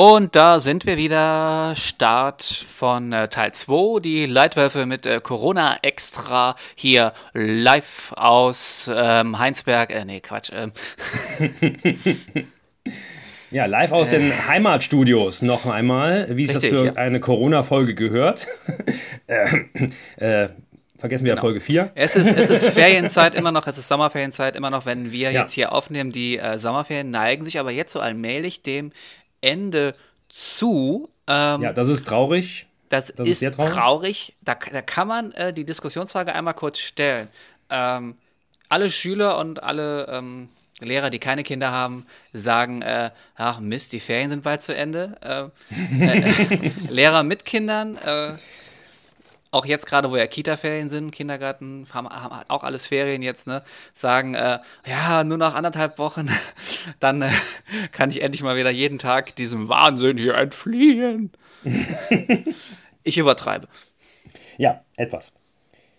Und da sind wir wieder. Start von äh, Teil 2. Die Leitwölfe mit äh, Corona Extra hier live aus ähm, Heinsberg. Äh, nee, Quatsch. Ähm. ja, live aus den Heimatstudios noch einmal, wie es das für ja. eine Corona-Folge gehört. äh, Vergessen wir genau. Folge 4. Es ist, es ist Ferienzeit immer noch, es ist Sommerferienzeit immer noch, wenn wir ja. jetzt hier aufnehmen. Die äh, Sommerferien neigen sich aber jetzt so allmählich dem Ende zu. Ähm, ja, das ist traurig. Das, das ist, ist traurig. traurig. Da, da kann man äh, die Diskussionsfrage einmal kurz stellen. Ähm, alle Schüler und alle ähm, Lehrer, die keine Kinder haben, sagen, äh, ach Mist, die Ferien sind bald zu Ende. Äh, äh Lehrer mit Kindern äh, auch jetzt gerade, wo ja Kita-Ferien sind, Kindergarten, haben, haben, auch alles Ferien jetzt, ne, sagen, äh, ja, nur noch anderthalb Wochen, dann äh, kann ich endlich mal wieder jeden Tag diesem Wahnsinn hier entfliehen. ich übertreibe. Ja, etwas.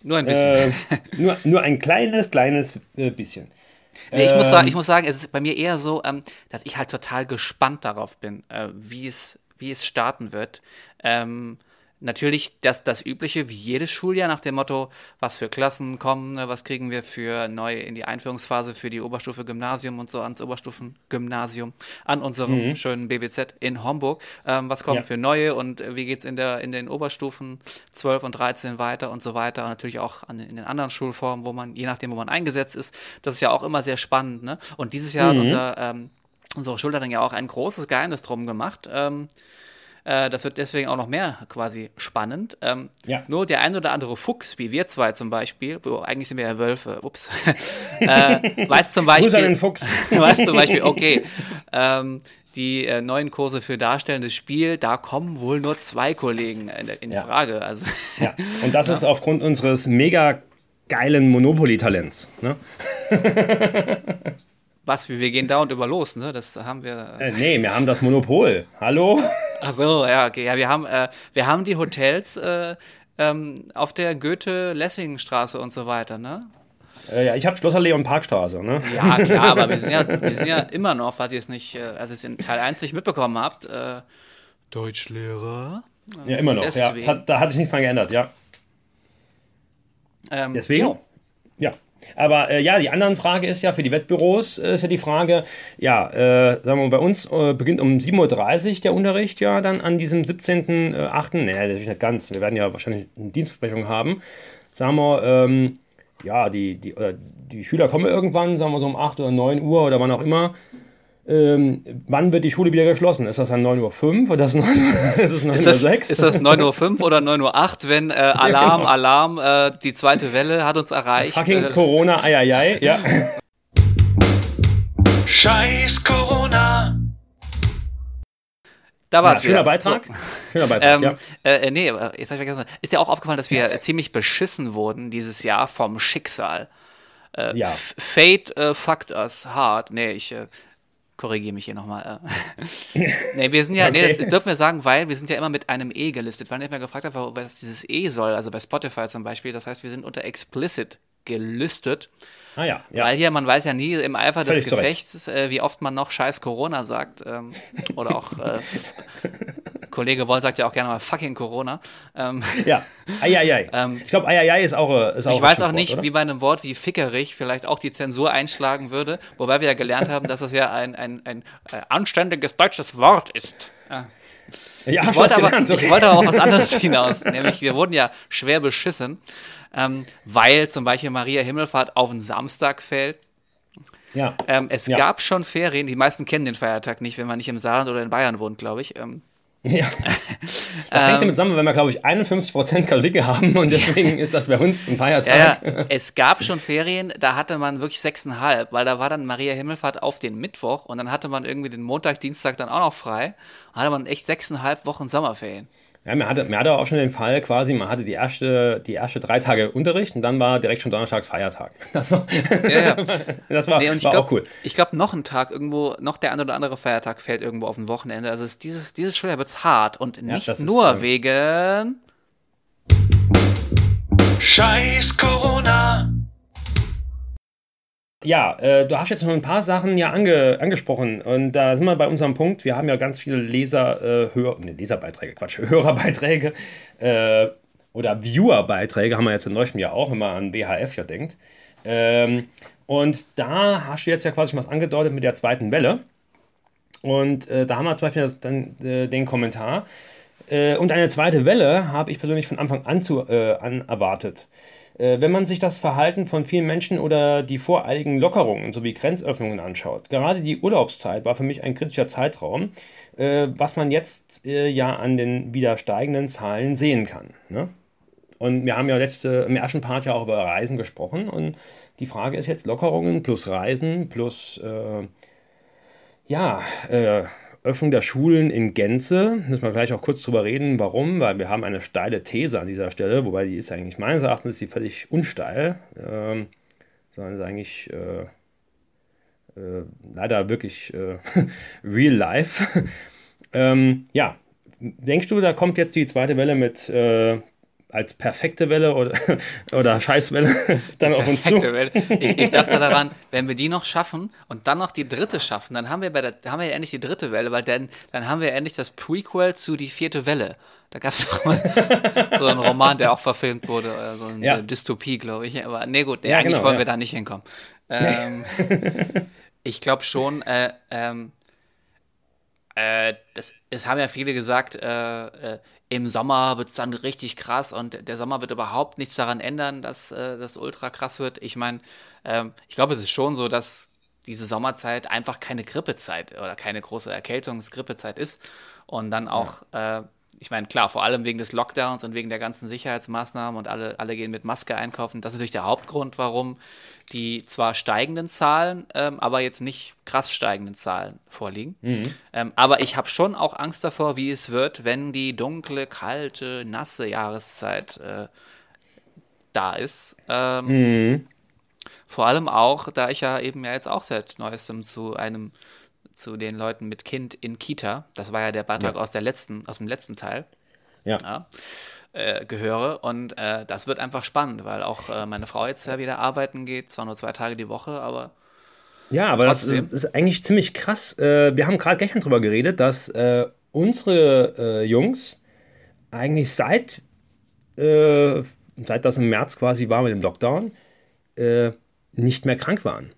Nur ein bisschen. Äh, nur, nur ein kleines, kleines äh, bisschen. Nee, ich, muss sagen, ich ähm. muss sagen, es ist bei mir eher so, ähm, dass ich halt total gespannt darauf bin, äh, wie es starten wird. Ähm, Natürlich das, das Übliche, wie jedes Schuljahr, nach dem Motto, was für Klassen kommen, ne, was kriegen wir für neu in die Einführungsphase für die Oberstufe Gymnasium und so ans Oberstufengymnasium, an unserem mhm. schönen BBZ in Homburg. Ähm, was kommen ja. für neue und wie geht es in, in den Oberstufen 12 und 13 weiter und so weiter. Und natürlich auch an, in den anderen Schulformen, wo man, je nachdem, wo man eingesetzt ist. Das ist ja auch immer sehr spannend. Ne? Und dieses Jahr mhm. hat unser, ähm, unsere Schulleitung ja auch ein großes Geheimnis drum gemacht. Ähm, äh, das wird deswegen auch noch mehr quasi spannend. Ähm, ja. Nur der ein oder andere Fuchs, wie wir zwei zum Beispiel, wo eigentlich sind wir ja Wölfe, ups, äh, weiß zum Beispiel, den Fuchs. weiß zum Beispiel, okay, ähm, die äh, neuen Kurse für darstellendes Spiel, da kommen wohl nur zwei Kollegen in, in ja. Frage. Also, ja. Und das ja. ist aufgrund unseres mega geilen Monopoly-Talents. Ne? Was, wir gehen dauernd über los, ne? Das haben wir. Äh, nee, wir haben das Monopol. Hallo? Ach so, ja, okay. Ja, wir haben, äh, wir haben die Hotels äh, ähm, auf der Goethe-Lessing-Straße und so weiter, ne? Äh, ja, ich habe Schlossallee und Parkstraße, ne? Ja, klar, aber wir sind ja, wir sind ja immer noch, falls ihr es nicht, äh, als ihr es in Teil 1 nicht mitbekommen habt, äh, Deutschlehrer. Ja, immer noch. Ja, hat, da hat sich nichts dran geändert, ja. Ähm, Deswegen? Jo. Ja. Aber äh, ja, die andere Frage ist ja, für die Wettbüros äh, ist ja die Frage, ja, äh, sagen wir mal, bei uns äh, beginnt um 7.30 Uhr der Unterricht ja dann an diesem 17.8. Nee, natürlich nicht ganz. Wir werden ja wahrscheinlich eine Dienstbesprechung haben. Sagen wir, ähm, ja, die, die, die Schüler kommen irgendwann, sagen wir so um 8 oder 9 Uhr oder wann auch immer. Ähm, wann wird die Schule wieder geschlossen? Ist das dann 9.05 Uhr oder ist, es 9 ist, das, Uhr ist das 9.05 Uhr oder 9.08 Uhr, wenn äh, Alarm, genau. Alarm, äh, die zweite Welle hat uns erreicht? Fucking äh, Corona, eieiei, ja. Scheiß Corona. Da war es ja, Schöner Beitrag. So. Schöner Beitrag, ähm, ja. Äh, nee, jetzt habe ich vergessen. Ist ja auch aufgefallen, dass wir ziemlich beschissen wurden dieses Jahr vom Schicksal. Äh, ja. Fate uh, fucked us hard. Nee, ich äh, korrigiere mich hier nochmal. Äh. nee, wir sind ja, okay. nee, das dürfen wir sagen, weil wir sind ja immer mit einem E gelistet, weil ich mir gefragt habe, was dieses E soll, also bei Spotify zum Beispiel. Das heißt, wir sind unter explicit gelistet. Ah ja, ja. Weil hier, man weiß ja nie im Eifer Völlig des Gefechts, äh, wie oft man noch scheiß Corona sagt. Ähm, oder auch äh, Kollege Woll sagt ja auch gerne mal fucking Corona. Ähm, ja, eieiei. Ähm, ich glaube, eieiei ist auch, äh, ist auch Ich weiß auch nicht, oder? wie bei einem Wort wie fickerig vielleicht auch die Zensur einschlagen würde, wobei wir ja gelernt haben, dass es ja ein, ein, ein, ein äh, anständiges deutsches Wort ist. Ja. Ja, ich, wollte aber, gelernt, okay. ich wollte aber auf was anderes hinaus. Nämlich, wir wurden ja schwer beschissen, ähm, weil zum Beispiel Maria Himmelfahrt auf den Samstag fällt. Ja. Ähm, es ja. gab schon Ferien, die meisten kennen den Feiertag nicht, wenn man nicht im Saarland oder in Bayern wohnt, glaube ich. Ähm, ja. Das hängt damit zusammen, wenn wir, glaube ich, 51% Katholiken haben und deswegen ist das bei uns ein Feiertag. Ja, ja. Es gab schon Ferien, da hatte man wirklich sechseinhalb, weil da war dann Maria Himmelfahrt auf den Mittwoch und dann hatte man irgendwie den Montag, Dienstag dann auch noch frei. Hatte man echt sechseinhalb Wochen Sommerferien. Ja, man hatte, man hatte auch schon den Fall quasi, man hatte die erste, die erste drei Tage Unterricht und dann war direkt schon Donnerstags Feiertag. Das war, ja, ja. das war, nee, war glaub, auch cool. Ich glaube, noch ein Tag irgendwo, noch der eine oder andere Feiertag fällt irgendwo auf ein Wochenende. Also ist dieses, dieses Schuljahr wird es hart und nicht ja, nur ist, ähm, wegen Scheiß. Ja, äh, du hast jetzt noch ein paar Sachen ja ange, angesprochen und da sind wir bei unserem Punkt. Wir haben ja ganz viele Leser, äh, Hör, nee, Leserbeiträge, Quatsch, Hörerbeiträge äh, oder Viewerbeiträge haben wir jetzt in neuestem Jahr auch, wenn man an BHF ja denkt. Ähm, und da hast du jetzt ja quasi was angedeutet mit der zweiten Welle. Und äh, da haben wir zum Beispiel dann äh, den Kommentar. Äh, und eine zweite Welle habe ich persönlich von Anfang an, zu, äh, an erwartet. Äh, wenn man sich das Verhalten von vielen Menschen oder die voreiligen Lockerungen sowie Grenzöffnungen anschaut, gerade die Urlaubszeit war für mich ein kritischer Zeitraum, äh, was man jetzt ja an den wieder steigenden Zahlen sehen kann. Ne? Und wir haben ja letzte, im ersten Part ja auch über Reisen gesprochen und die Frage ist jetzt Lockerungen plus Reisen plus äh, ja, äh, Öffnung der Schulen in Gänze. Müssen wir gleich auch kurz drüber reden, warum, weil wir haben eine steile These an dieser Stelle, wobei die ist eigentlich meines Erachtens ist die völlig unsteil, ähm, sondern ist eigentlich äh, äh, leider wirklich äh, real life. ähm, ja, denkst du, da kommt jetzt die zweite Welle mit äh, als perfekte Welle oder, oder Scheißwelle dann auf uns zu. Welle. Ich, ich, dachte daran, wenn wir die noch schaffen und dann noch die dritte schaffen, dann haben wir bei der, haben wir endlich die dritte Welle, weil dann, dann haben wir endlich das Prequel zu die vierte Welle. Da gab es doch mal so einen Roman, der auch verfilmt wurde, oder so eine ja. Dystopie, glaube ich. Aber nee, gut, ja, eigentlich genau, wollen ja. wir da nicht hinkommen. Ähm, ich glaube schon, äh, ähm, äh, das, es haben ja viele gesagt, äh, äh im Sommer wird es dann richtig krass und der Sommer wird überhaupt nichts daran ändern, dass äh, das ultra krass wird. Ich meine, ähm, ich glaube, es ist schon so, dass diese Sommerzeit einfach keine Grippezeit oder keine große Erkältungsgrippezeit ist und dann auch ja. Ich meine, klar, vor allem wegen des Lockdowns und wegen der ganzen Sicherheitsmaßnahmen und alle, alle gehen mit Maske einkaufen. Das ist natürlich der Hauptgrund, warum die zwar steigenden Zahlen, ähm, aber jetzt nicht krass steigenden Zahlen vorliegen. Mhm. Ähm, aber ich habe schon auch Angst davor, wie es wird, wenn die dunkle, kalte, nasse Jahreszeit äh, da ist. Ähm, mhm. Vor allem auch, da ich ja eben ja jetzt auch seit neuestem zu einem zu den Leuten mit Kind in Kita. Das war ja der Beitrag ja. aus, der letzten, aus dem letzten Teil. Ja. ja äh, gehöre. Und äh, das wird einfach spannend, weil auch äh, meine Frau jetzt ja wieder arbeiten geht, zwar nur zwei Tage die Woche, aber. Ja, aber das ist, ist, eigentlich ziemlich krass. Äh, wir haben gerade gestern drüber geredet, dass äh, unsere äh, Jungs eigentlich seit, seit das im März quasi war mit dem Lockdown, nicht mehr krank waren.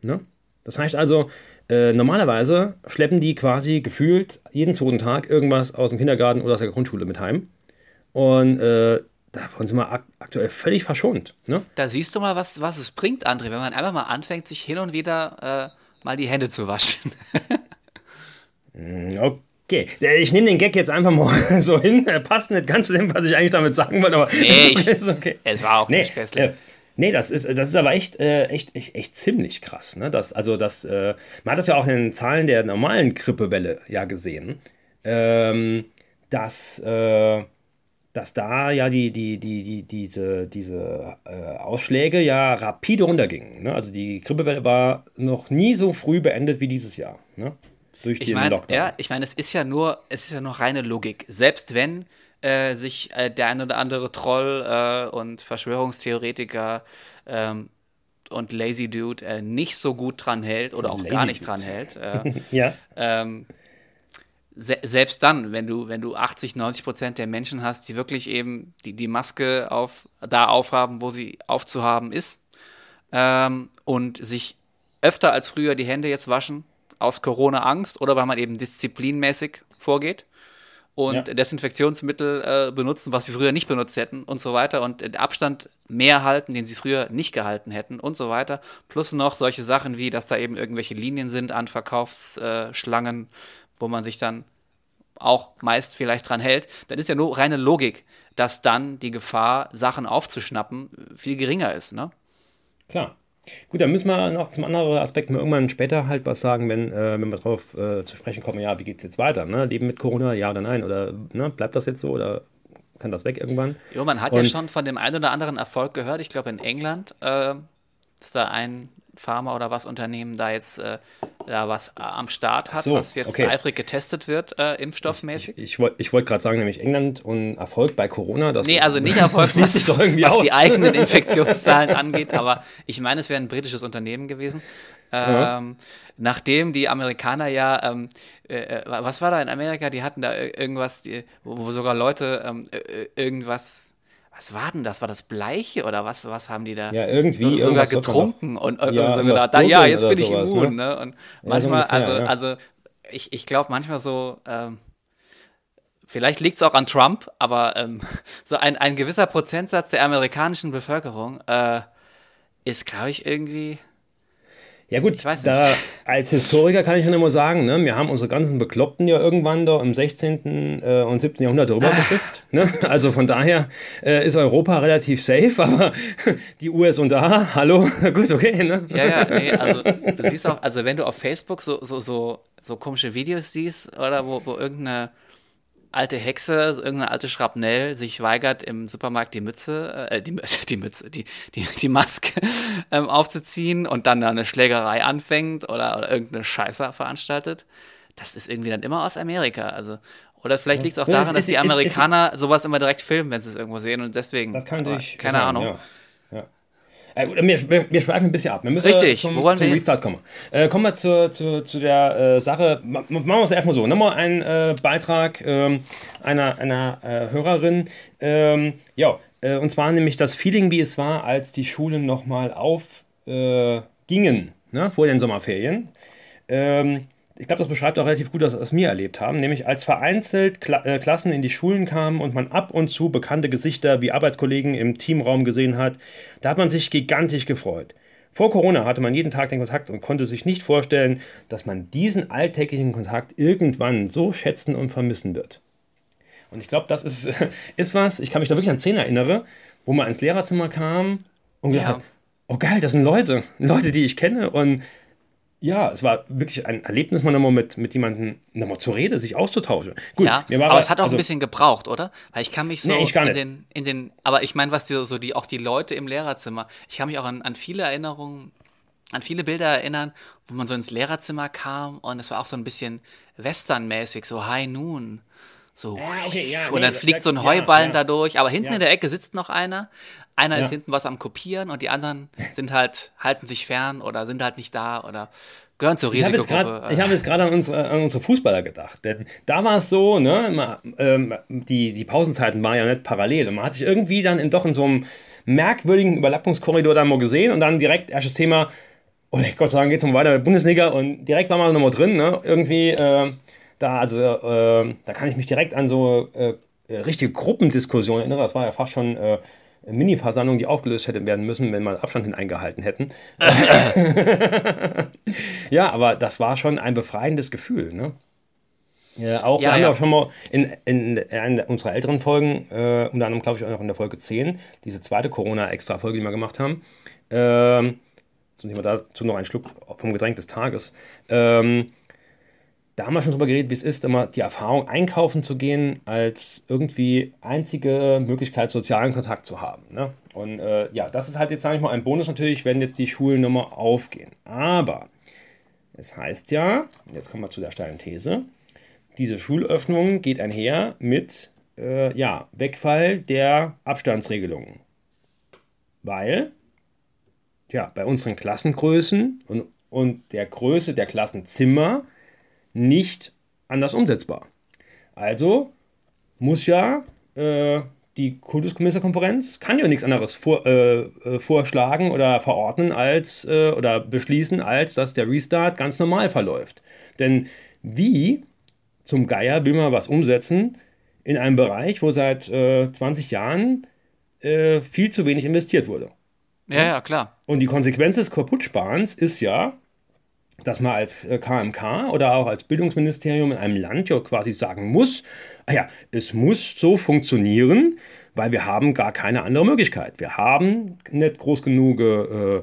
Ne? Das heißt also, äh, normalerweise schleppen die quasi gefühlt jeden zweiten Tag irgendwas aus dem Kindergarten oder aus der Grundschule mit heim. Und äh, davon sind wir ak aktuell völlig verschont. Ne? Da siehst du mal, was, was es bringt, André, wenn man einfach mal anfängt, sich hin und wieder äh, mal die Hände zu waschen. Okay. Ich nehme den Gag jetzt einfach mal so hin. Er passt nicht ganz zu dem, was ich eigentlich damit sagen wollte, aber nee, ich, ist okay. Es war auch nee, nicht Späßle. Nee, das ist, das ist aber echt, äh, echt, echt, echt ziemlich krass. Ne? Das, also das, äh, man hat das ja auch in den Zahlen der normalen Grippewelle ja gesehen, ähm, dass, äh, dass da ja die, die, die, die, diese, diese äh, Ausschläge ja rapide runtergingen. Ne? Also die Grippewelle war noch nie so früh beendet wie dieses Jahr. Ne? Durch den ich mein, Lockdown. Ja, ich meine, es ist ja nur, es ist ja nur reine Logik. Selbst wenn äh, sich äh, der ein oder andere Troll äh, und Verschwörungstheoretiker ähm, und Lazy Dude äh, nicht so gut dran hält oder auch Lazy gar nicht dran hält. Ja. Ähm, se selbst dann, wenn du, wenn du 80, 90 Prozent der Menschen hast, die wirklich eben die, die Maske auf, da aufhaben, wo sie aufzuhaben ist ähm, und sich öfter als früher die Hände jetzt waschen, aus Corona-Angst oder weil man eben disziplinmäßig vorgeht, und ja. Desinfektionsmittel äh, benutzen, was sie früher nicht benutzt hätten und so weiter und den Abstand mehr halten, den sie früher nicht gehalten hätten und so weiter. Plus noch solche Sachen wie, dass da eben irgendwelche Linien sind an Verkaufsschlangen, wo man sich dann auch meist vielleicht dran hält. Dann ist ja nur reine Logik, dass dann die Gefahr, Sachen aufzuschnappen, viel geringer ist, ne? Klar. Gut, dann müssen wir noch zum anderen Aspekt mal irgendwann später halt was sagen, wenn, äh, wenn wir darauf äh, zu sprechen kommen, ja, wie geht es jetzt weiter? Ne? Leben mit Corona, ja oder nein? Oder ne, bleibt das jetzt so oder kann das weg irgendwann? Jo, man hat Und, ja schon von dem einen oder anderen Erfolg gehört. Ich glaube, in England äh, ist da ein Pharma oder was Unternehmen da jetzt äh, da was am Start hat, So, was jetzt okay. eifrig getestet wird, äh, impfstoffmäßig. Ich, wollt- ich wollte gerade sagen, nämlich England und Erfolg bei Corona. Das Nee, also nicht Erfolg, was, was die eigenen Infektionszahlen angeht, aber ich meine, es wäre ein britisches Unternehmen gewesen. Ähm, Nachdem die Amerikaner ja, ähm, äh, äh, was war da in Amerika, die hatten da ir- irgendwas, die, wo, wo sogar Leute ähm, äh, äh, irgendwas, was war denn das? War das Bleiche oder was, was haben die da Ja, irgendwie, so, sogar getrunken und, und, Ja, und so gedacht, da, ja, jetzt bin ich sowas, immun. ne? Ne? Und so manchmal, ungefähr, also, also ich, ich glaube manchmal so, ähm, Vielleicht liegt es auch an Trump, aber ähm, so ein, ein gewisser Prozentsatz der amerikanischen Bevölkerung äh, ist, glaube ich, irgendwie. Ja gut, da, als Historiker kann ich ja nur sagen, ne, wir haben unsere ganzen Bekloppten ja irgendwann da im 16. Äh, und 17. Jahrhundert drüber geschickt. Ne? Also von daher äh, ist Europa relativ safe, aber die USA, hallo, gut, okay. Ne? Ja, ja, nee, also du siehst auch, also wenn du auf Facebook so, so, so, so komische Videos siehst, oder wo, wo irgendeine alte Hexe, irgendeine alte Schrapnell sich weigert, im Supermarkt die Mütze, äh, die, die Mütze, die, die, die Maske ähm, aufzuziehen und dann eine Schlägerei anfängt oder, oder irgendeine Scheiße veranstaltet, das ist irgendwie dann immer aus Amerika. Also, oder vielleicht liegt es auch daran, dass die Amerikaner sowas immer direkt filmen, wenn sie es irgendwo sehen und deswegen. Das kann natürlich Keine sein, Ahnung. Ja. Äh, gut, wir, wir, wir schweifen ein bisschen ab. Wir müssen Richtig, zum, wo wollen zum wir? Restart kommen. Äh, kommen wir zur, zur, zu der äh, Sache. Ma- Machen wir es erstmal so. Nochmal ein äh, Beitrag ähm, einer, einer äh, Hörerin. Ähm, ja, äh, und zwar nämlich das Feeling, wie es war, als die Schulen nochmal aufgingen gingen, ne, vor den Sommerferien. Ähm, ich glaube, das beschreibt auch relativ gut, was wir erlebt haben, nämlich als vereinzelt Kla äh, Klassen in die Schulen kamen und man ab und zu bekannte Gesichter wie Arbeitskollegen im Teamraum gesehen hat, da hat man sich gigantisch gefreut. Vor Corona hatte man jeden Tag den Kontakt und konnte sich nicht vorstellen, dass man diesen alltäglichen Kontakt irgendwann so schätzen und vermissen wird. Und ich glaube, das ist, ist was, ich kann mich da wirklich an Szenen erinnere, wo man ins Lehrerzimmer kam und gedacht Ja. hat, oh geil, das sind Leute, Leute, die ich kenne und ja, es war wirklich ein Erlebnis, mal nochmal mit, mit jemandem nochmal zur Rede, sich auszutauschen. Gut, Ja, mir war aber es hat auch also, ein bisschen gebraucht, oder? Weil ich kann mich so Nee, ich gar in den, in den, aber ich meine, was die, so die, auch die Leute im Lehrerzimmer, ich kann mich auch an, an viele Erinnerungen, an viele Bilder erinnern, wo man so ins Lehrerzimmer kam und es war auch so ein bisschen westernmäßig, so High Noon. So, okay, ja, und dann da- fliegt so ein Heuballen ja. da durch, aber hinten Ja. in der Ecke sitzt noch einer. Einer ist hinten was am Kopieren und die anderen sind halt, halten sich fern oder sind halt nicht da oder gehören zur Ich habe jetzt Risikogruppe. gerade hab an unsere, an unsere Fußballer gedacht. Denn da war es so, ne, immer, ähm, die, die Pausenzeiten waren ja nicht parallel. Und man hat sich irgendwie dann in, doch in so einem merkwürdigen Überlappungskorridor dann mal gesehen und dann direkt erstes Thema, oh Gott sei Dank geht es mal weiter mit der Bundesliga und direkt war man nochmal drin, ne, irgendwie äh, da, also äh, da kann ich mich direkt an so äh, äh, richtige Gruppendiskussionen erinnern. Das war ja fast schon äh, eine Mini-Versammlung, die aufgelöst hätte werden müssen, wenn wir Abstand hin eingehalten hätten. Ja, aber das war schon ein befreiendes Gefühl, ne? Ja, auch, Ja, wir haben ja ja. auch schon mal in, in, in unserer älteren Folgen, äh, unter anderem glaube ich auch noch in der Folge 10, diese zweite Corona-Extra-Folge, die wir gemacht haben, ähm, so nehmen wir dazu noch einen Schluck vom Getränk des Tages. Ähm, da haben wir schon drüber geredet, wie es ist, immer die Erfahrung, einkaufen zu gehen, als irgendwie einzige Möglichkeit, sozialen Kontakt zu haben. Ne? Und äh, ja, das ist halt jetzt, sage ich mal, ein Bonus natürlich, wenn jetzt die Schulen nochmal aufgehen. Aber es heißt ja, jetzt kommen wir zu der steilen These, diese Schulöffnung geht einher mit äh, ja, Wegfall der Abstandsregelungen. Weil, ja, bei unseren Klassengrößen und, und der Größe der Klassenzimmer nicht anders umsetzbar. Also muss ja äh, die Kultusministerkonferenz kann ja nichts anderes vor, äh, äh, vorschlagen oder verordnen als äh, oder beschließen, als dass der Restart ganz normal verläuft. Denn wie zum Geier will man was umsetzen in einem Bereich, wo seit äh, 20 Jahren äh, viel zu wenig investiert wurde? ja, ja, klar. Und die Konsequenz des Kaputtsparens ist ja, dass man als äh, KMK oder auch als Bildungsministerium in einem Land ja quasi sagen muss, ah ja, es muss so funktionieren, weil wir haben gar keine andere Möglichkeit. Wir haben nicht groß genug äh,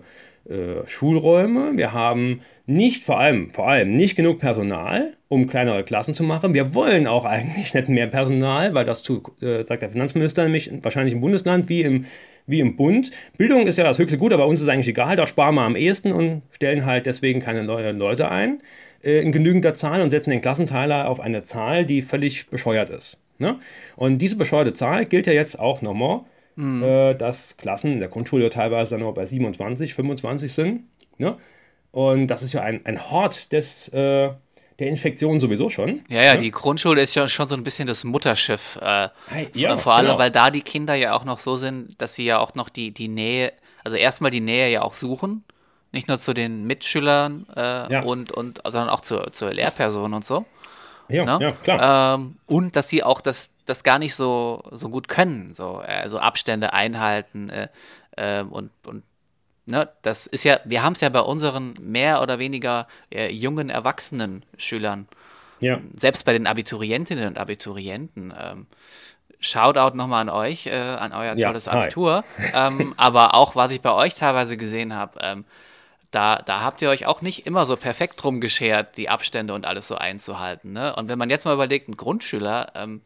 äh, Schulräume, wir haben nicht, vor allem, vor allem nicht genug Personal, um kleinere Klassen zu machen. Wir wollen auch eigentlich nicht mehr Personal, weil das zu, äh, sagt der Finanzminister nämlich, wahrscheinlich im Bundesland wie im, wie im Bund. Bildung ist ja das höchste Gut, aber uns ist eigentlich egal, da sparen wir am ehesten und stellen halt deswegen keine neuen Leute ein äh, in genügender Zahl und setzen den Klassenteiler auf eine Zahl, die völlig bescheuert ist. Ne? Und diese bescheuerte Zahl gilt ja jetzt auch nochmal, mhm. äh, dass Klassen in der Grundschule teilweise dann noch bei 27, 25 sind. Ne? Und das ist ja ein, ein Hort des, äh, der Infektion sowieso schon. Ja, ja, ne? die Grundschule ist ja schon so ein bisschen das Mutterschiff. Äh, ja, vor allem, genau. weil da die Kinder ja auch noch so sind, dass sie ja auch noch die, die Nähe, also erstmal die Nähe ja auch suchen. Nicht nur zu den Mitschülern äh, ja. und, und, sondern auch zur, zur Lehrperson und so. Ja, ne? ja klar. Ähm, und dass sie auch das, das gar nicht so, so gut können, so also Abstände einhalten äh, äh, und, und ne, das ist ja, wir haben es ja bei unseren mehr oder weniger äh, jungen, erwachsenen Schülern, ja. selbst bei den Abiturientinnen und Abiturienten. Ähm, Shoutout nochmal an euch, äh, an euer tolles ja, Abitur. Ähm, aber auch, was ich bei euch teilweise gesehen habe, ähm, da, da habt ihr euch auch nicht immer so perfekt drum geschert, die Abstände und alles so einzuhalten. Ne? Und wenn man jetzt mal überlegt, ein Grundschüler, ähm,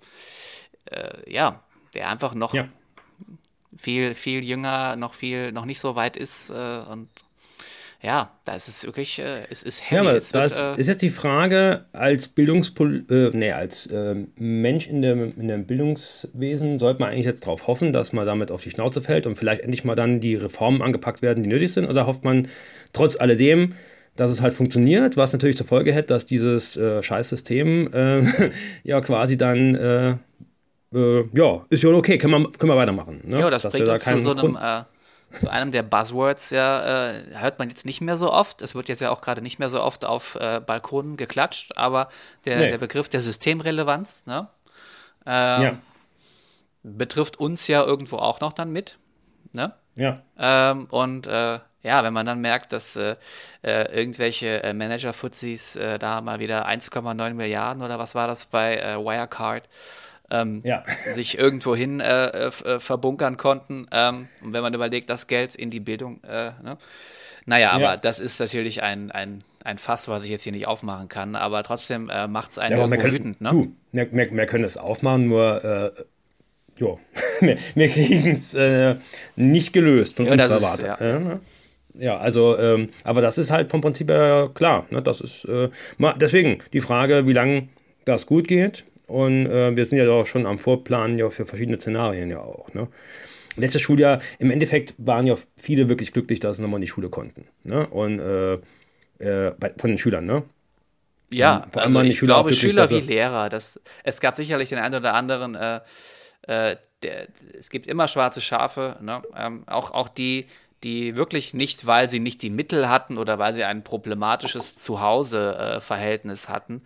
äh, ja, der einfach noch ja. Viel, viel jünger, noch viel, noch nicht so weit ist äh, und ja, da ist es wirklich, äh, es ist heavy. Ja, aber es das wird, äh, ist jetzt die Frage, als Bildungspol äh, nee, als äh, Mensch in dem, in dem Bildungswesen sollte man eigentlich jetzt darauf hoffen, dass man damit auf die Schnauze fällt und vielleicht endlich mal dann die Reformen angepackt werden, die nötig sind, oder hofft man trotz alledem, dass es halt funktioniert, was natürlich zur Folge hätte, dass dieses äh, Scheißsystem äh, ja quasi dann äh, äh, ja, ist ja okay, können wir, können wir weitermachen. Ne? Ja, das dass bringt uns da zu so einem äh, zu einem der Buzzwords ja, äh, hört man jetzt nicht mehr so oft. Es wird jetzt ja auch gerade nicht mehr so oft auf äh, Balkonen geklatscht, aber der, nee. der Begriff der Systemrelevanz ne, ähm, ja. betrifft uns ja irgendwo auch noch dann mit. Ne? Ja. Ähm, und äh, ja, wenn man dann merkt, dass äh, äh, irgendwelche äh, Manager-Fuzis da mal wieder 1,9 Milliarden oder was war das bei Wirecard ähm, ja. sich irgendwohin äh, äh, verbunkern konnten. Ähm, und wenn man überlegt, das Geld in die Bildung, äh, ne? naja, aber ja. das ist natürlich ein, ein, ein Fass, was ich jetzt hier nicht aufmachen kann, aber trotzdem äh, macht es einen ja, irgendwo wütend. Ne? Du, wir, wir, wir, können es aufmachen, nur äh, jo, wir, wir kriegen es äh, nicht gelöst von ja, unserer Warte. Ja. Ja, ne? ja, also, ähm, aber das ist halt vom Prinzip her klar. Ne? Das ist, äh, deswegen die Frage, wie lange das gut geht. Und äh, wir sind ja auch schon am Vorplanen ja für verschiedene Szenarien ja auch. Ne? Letztes Schuljahr, im Endeffekt waren ja viele wirklich glücklich, dass sie nochmal in die Schule konnten. Ne? Und äh, äh, von den Schülern, ne? Ja, also ich Schüler glaube, Schüler wie Lehrer. Das, es gab sicherlich den einen oder anderen, äh, äh, der, es gibt immer schwarze Schafe, ne? ähm, auch, auch die, die wirklich nicht, weil sie nicht die Mittel hatten oder weil sie ein problematisches Zuhause-Verhältnis äh, hatten,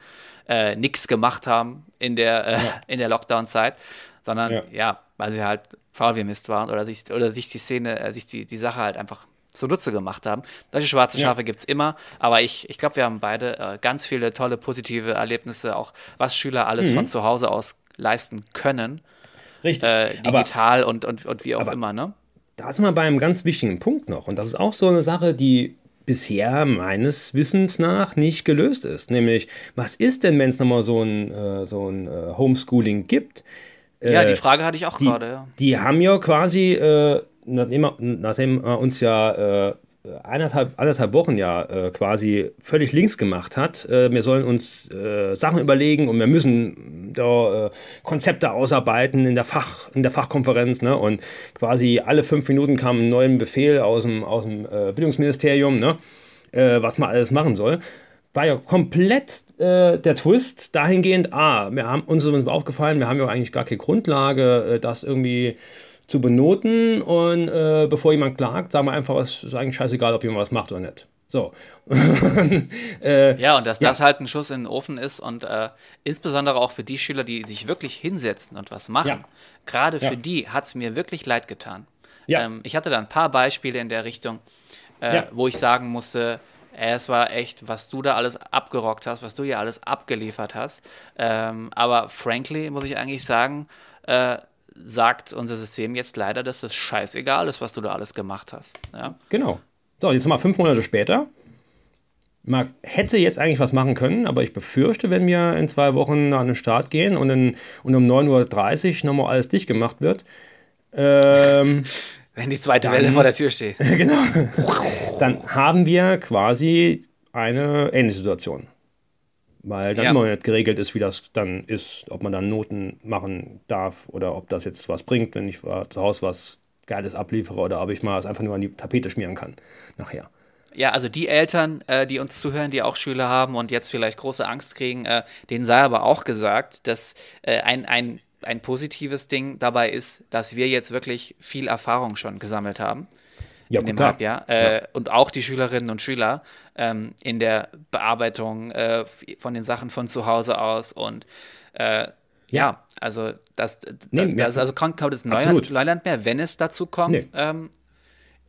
äh, nichts gemacht haben in der, äh, in der Lockdown-Zeit, sondern ja. ja. weil sie halt faul wie Mist waren oder sich, oder sich die Szene, äh, sich die, die Sache halt einfach zunutze gemacht haben. Solche schwarze Schafe ja. gibt es immer, aber ich, ich glaube, wir haben beide äh, ganz viele tolle positive Erlebnisse, auch was Schüler alles mhm. von zu Hause aus leisten können. Richtig. Äh, digital aber, und, und, und wie auch immer, ne? Da sind wir bei einem ganz wichtigen Punkt noch. Und das ist auch so eine Sache, die bisher meines Wissens nach nicht gelöst ist. Nämlich, was ist denn, wenn es nochmal so ein, äh, so ein äh, Homeschooling gibt? Äh, ja, die Frage hatte ich auch gerade. Ja. Die haben ja quasi, äh, nachdem, nachdem uns ja eineinhalb, anderthalb Wochen ja äh, quasi völlig links gemacht hat. Äh, wir sollen uns äh, Sachen überlegen und wir müssen da äh, Konzepte ausarbeiten in der, Fach, in der Fachkonferenz. Ne? Und quasi alle fünf Minuten kam ein neuer Befehl aus dem, aus dem äh, Bildungsministerium, ne? Äh, was man alles machen soll. War ja komplett der Twist dahingehend, ah, wir haben, uns ist aufgefallen, wir haben ja eigentlich gar keine Grundlage, das irgendwie zu benoten und äh, bevor jemand klagt, sagen wir einfach, es ist eigentlich scheißegal, ob jemand was macht oder nicht. So. äh, ja, und dass ja. das halt ein Schuss in den Ofen ist und äh, insbesondere auch für die Schüler, die sich wirklich hinsetzen und was machen, ja. gerade für ja. die hat es mir wirklich leid getan. Ähm, ich hatte da ein paar Beispiele in der Richtung, äh, wo ich sagen musste, es war echt, was du da alles abgerockt hast, was du hier alles abgeliefert hast. Ähm, aber frankly muss ich eigentlich sagen, äh, sagt unser System jetzt leider, dass das scheißegal ist, was du da alles gemacht hast. Ja? Genau. So, jetzt mal fünf Monate später. Man hätte jetzt eigentlich was machen können, aber ich befürchte, wenn wir in zwei Wochen an den Start gehen und, in, und um 9.30 Uhr nochmal alles dicht gemacht wird, ähm, wenn die zweite dann, Welle vor der Tür steht. genau. Dann haben wir quasi eine ähnliche Situation. Weil dann ja. immer nicht geregelt ist, wie das dann ist, ob man dann Noten machen darf oder ob das jetzt was bringt, wenn ich zu Hause was Geiles abliefere oder ob ich mal es einfach nur an die Tapete schmieren kann nachher. Ja, also die Eltern, äh, die uns zuhören, die auch Schüler haben und jetzt vielleicht große Angst kriegen, äh, denen sei aber auch gesagt, dass äh, ein, ein, ein positives Ding dabei ist, dass wir jetzt wirklich viel Erfahrung schon gesammelt haben ja, in dem klar. Halbjahr. Äh, ja. Und auch die Schülerinnen und Schüler ähm, in der Bearbeitung äh, von den Sachen von zu Hause aus. Und äh, ja. also das, nee, das also kommt, es Neuland, Neuland, mehr, wenn es dazu kommt. Nee. Ähm,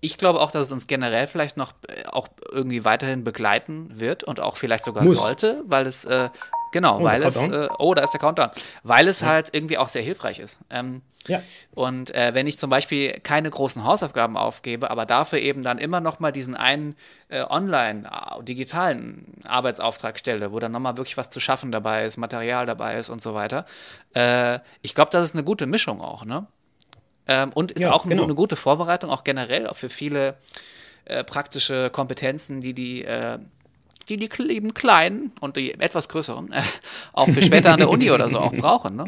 ich glaube auch, dass es uns generell vielleicht noch äh, auch irgendwie weiterhin begleiten wird und auch vielleicht sogar Muss. sollte, weil es äh, Genau, oh, weil es, äh, oh, da ist der Countdown, weil es ja. halt irgendwie auch sehr hilfreich ist. Ähm, ja. Und äh, wenn ich zum Beispiel keine großen Hausaufgaben aufgebe, aber dafür eben dann immer noch mal diesen einen äh, online, äh, digitalen Arbeitsauftrag stelle, wo dann noch mal wirklich was zu schaffen dabei ist, Material dabei ist und so weiter. Äh, ich glaube, das ist eine gute Mischung auch, ne? Ähm, und ist ja, auch genau. eine gute Vorbereitung, auch generell auch für viele äh, praktische Kompetenzen, die die die die lieben Kleinen und die etwas größeren äh, auch für später an der Uni oder so auch brauchen. Ne?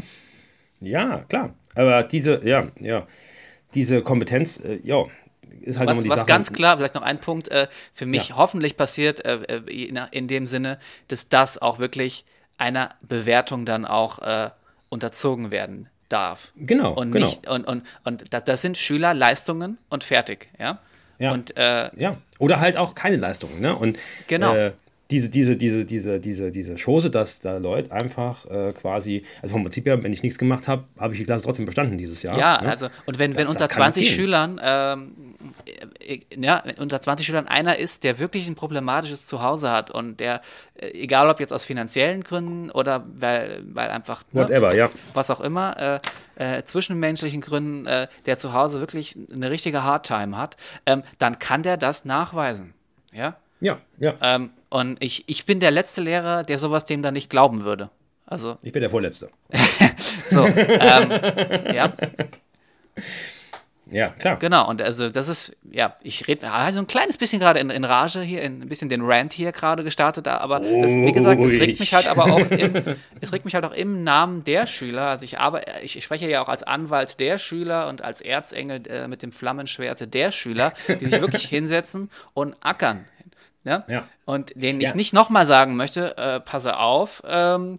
Ja, klar. Aber diese, ja, ja, diese Kompetenz, äh, ja, ist halt was, immer die was Sache. ganz klar, vielleicht noch ein Punkt, äh, für mich ja. hoffentlich passiert äh, äh in dem Sinne, dass das auch wirklich einer Bewertung dann auch äh, unterzogen werden darf. Genau. Und genau. nicht, und, und, und das sind Schülerleistungen und fertig, ja. Ja. Und, äh, ja. Oder halt auch keine Leistungen, ne? Und genau. Äh, diese, diese, diese, diese, diese, diese Chose, dass da Leute einfach äh, quasi, also vom Prinzip her, wenn ich nichts gemacht habe, habe ich die Klasse trotzdem bestanden dieses Jahr. Ja, ne? also, und wenn, das, wenn unter 20 Schülern, ähm, äh, ja, unter 20 Schülern einer ist, der wirklich ein problematisches Zuhause hat und der, äh, egal ob jetzt aus finanziellen Gründen oder weil, weil einfach, ne, Whatever, ja. was auch immer, äh, äh, zwischenmenschlichen Gründen, äh, der zu Hause wirklich eine richtige Hardtime hat, ähm, dann kann der das nachweisen. Ja. Ja, ja. Ähm, und ich, ich bin der letzte Lehrer, der sowas dem dann nicht glauben würde. Also. Ich bin der Vorletzte. so, ähm, ja. Ja, klar. Genau, und also das ist, ja, ich rede also ein kleines bisschen gerade in, in Rage hier, in, ein bisschen den Rant hier gerade gestartet, aber das, wie gesagt, es regt mich halt aber auch im, es regt mich halt auch im Namen der Schüler, also ich arbeite, ich spreche ja auch als Anwalt der Schüler und als Erzengel äh, mit dem Flammenschwerte der Schüler, die sich wirklich hinsetzen und ackern ja? ja. Und denen ja. ich nicht nochmal sagen möchte, äh, passe auf, ähm,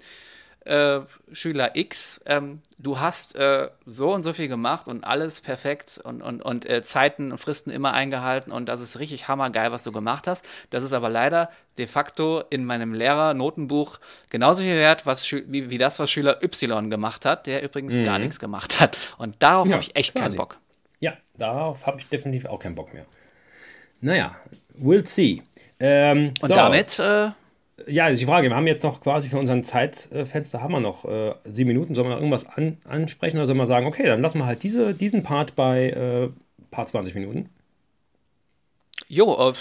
äh, Schüler X, ähm, du hast äh, so und so viel gemacht und alles perfekt und, und, und äh, Zeiten und Fristen immer eingehalten und das ist richtig hammergeil, was du gemacht hast. Das ist aber leider de facto in meinem Lehrer-Notenbuch genauso viel wert, was, wie, wie das, was Schüler Y gemacht hat, der übrigens mhm. gar nichts gemacht hat. Und darauf ja, habe ich echt quasi. keinen Bock. Ja, darauf habe ich definitiv auch keinen Bock mehr. Naja, we'll see. Ähm, Und so. damit. Äh, ja, ist die Frage. Wir haben jetzt noch quasi für unseren Zeitfenster haben wir noch äh, sieben Minuten. Sollen wir noch irgendwas an, ansprechen oder sollen wir sagen, okay, dann lassen wir halt diese, diesen Part bei äh, Part 20 Minuten? Jo, äh,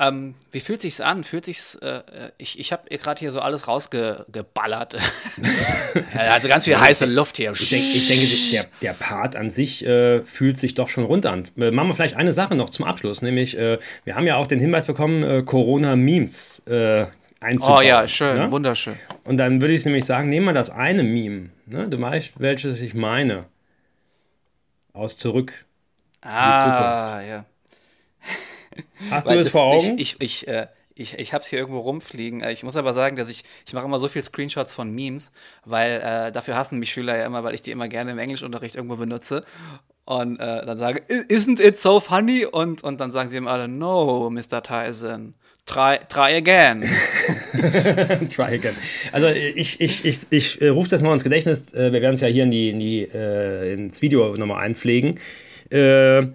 ähm, wie fühlt sich's an? Fühlt sich's, äh, ich, ich habe gerade hier so alles rausgeballert. also ganz viel heiße Luft hier. Ich, denk, ich denke, der, der Part an sich äh, fühlt sich doch schon runter an. Äh, machen wir vielleicht eine Sache noch zum Abschluss, nämlich äh, wir haben ja auch den Hinweis bekommen, äh, Corona-Memes äh, einzubauen. Oh ja, schön, ne? wunderschön. Und dann würde ich nämlich sagen, nehmen wir das eine Meme, ne? du weißt, welches ich meine, aus zurück. Ah, ja. Hast du es vor Augen? Ich, ich, ich, äh, ich, ich habe es hier irgendwo rumfliegen. Äh, ich muss aber sagen, dass ich, ich mache immer so viele Screenshots von Memes, weil äh, dafür hassen mich Schüler ja immer, weil ich die immer gerne im Englischunterricht irgendwo benutze. Und äh, dann sage, isn't it so funny? Und, und dann sagen sie immer alle, no, Mr. Tyson. Try, try again. try again. Also ich, ich, ich, ich äh, rufe das mal ins Gedächtnis. Äh, wir werden es ja hier in die, in die, ins Video nochmal einpflegen. Äh,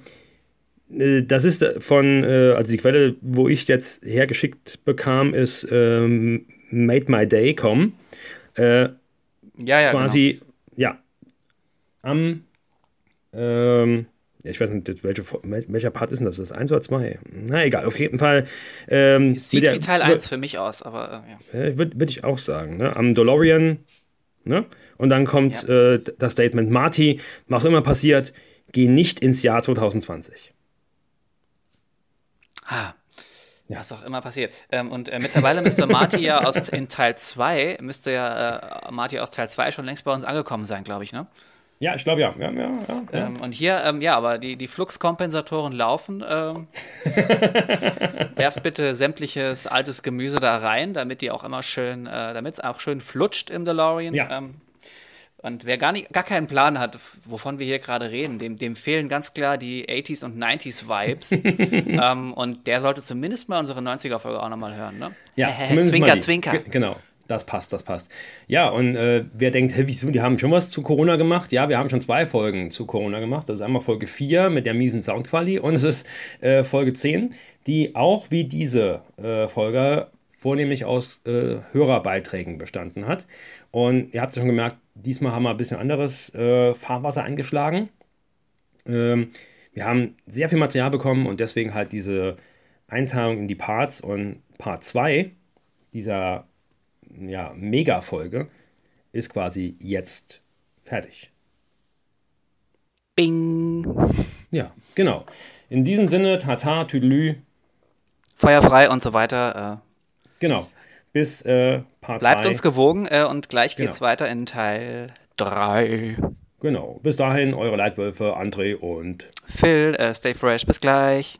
das ist von, äh, also die Quelle, wo ich jetzt hergeschickt bekam, ist ähm, Made My Day com. Äh, ja, ja. Quasi, genau. ja. Am, ähm, ich weiß nicht, welche, welcher Part ist denn das? Ist das 1 oder 2? Na egal, auf jeden Fall. Ähm, Sieht wie Teil 1 für mich aus, aber äh, ja. Würde würd ich auch sagen. Ne? Am DeLorean, ne? Und dann kommt ja. äh, das Statement: Marty, was immer passiert, geh nicht ins Jahr 2020. Ah. Ja. Was auch immer passiert. Ähm, und äh, mittlerweile müsste Marty ja aus, in Teil 2, müsste ja äh, Marty aus Teil 2 schon längst bei uns angekommen sein, glaube ich, ne? Ja, ich glaube ja. ja, ja, ja ähm, und hier, ähm, ja, aber die, die Fluxkompensatoren laufen. Ähm, werft bitte sämtliches altes Gemüse da rein, damit die auch immer schön, äh, damit es auch schön flutscht im DeLorean. Ja. Und wer gar, nicht, gar keinen Plan hat, wovon wir hier gerade reden, dem, dem fehlen ganz klar die 80s und 90s Vibes. ähm, und der sollte zumindest mal unsere 90er-Folge auch nochmal hören, ne? Ja, zwinker, zwinker. Genau. Das passt, das passt. Ja, und äh, wer denkt, hä, wieso, die haben schon was zu Corona gemacht? Ja, wir haben schon zwei Folgen zu Corona gemacht. Das ist einmal Folge 4 mit der miesen Soundqualität und es ist äh, Folge 10, die auch wie diese äh, Folge vornehmlich aus äh, Hörerbeiträgen bestanden hat. Und ihr habt ja schon gemerkt, diesmal haben wir ein bisschen anderes äh, Fahrwasser eingeschlagen. Ähm, wir haben sehr viel Material bekommen und deswegen halt diese Einteilung in die Parts und Part 2 dieser ja, Mega-Folge ist quasi jetzt fertig. Bing. Ja, genau. In diesem Sinne, Tata, Tüdelü. Feuerfrei und so weiter. Äh. Genau. Bis äh, Part Bleibt drei. uns gewogen äh, und gleich geht's genau. weiter in Teil 3. Genau. Bis dahin, eure Leitwölfe, André und Phil. Äh, stay fresh. Bis gleich.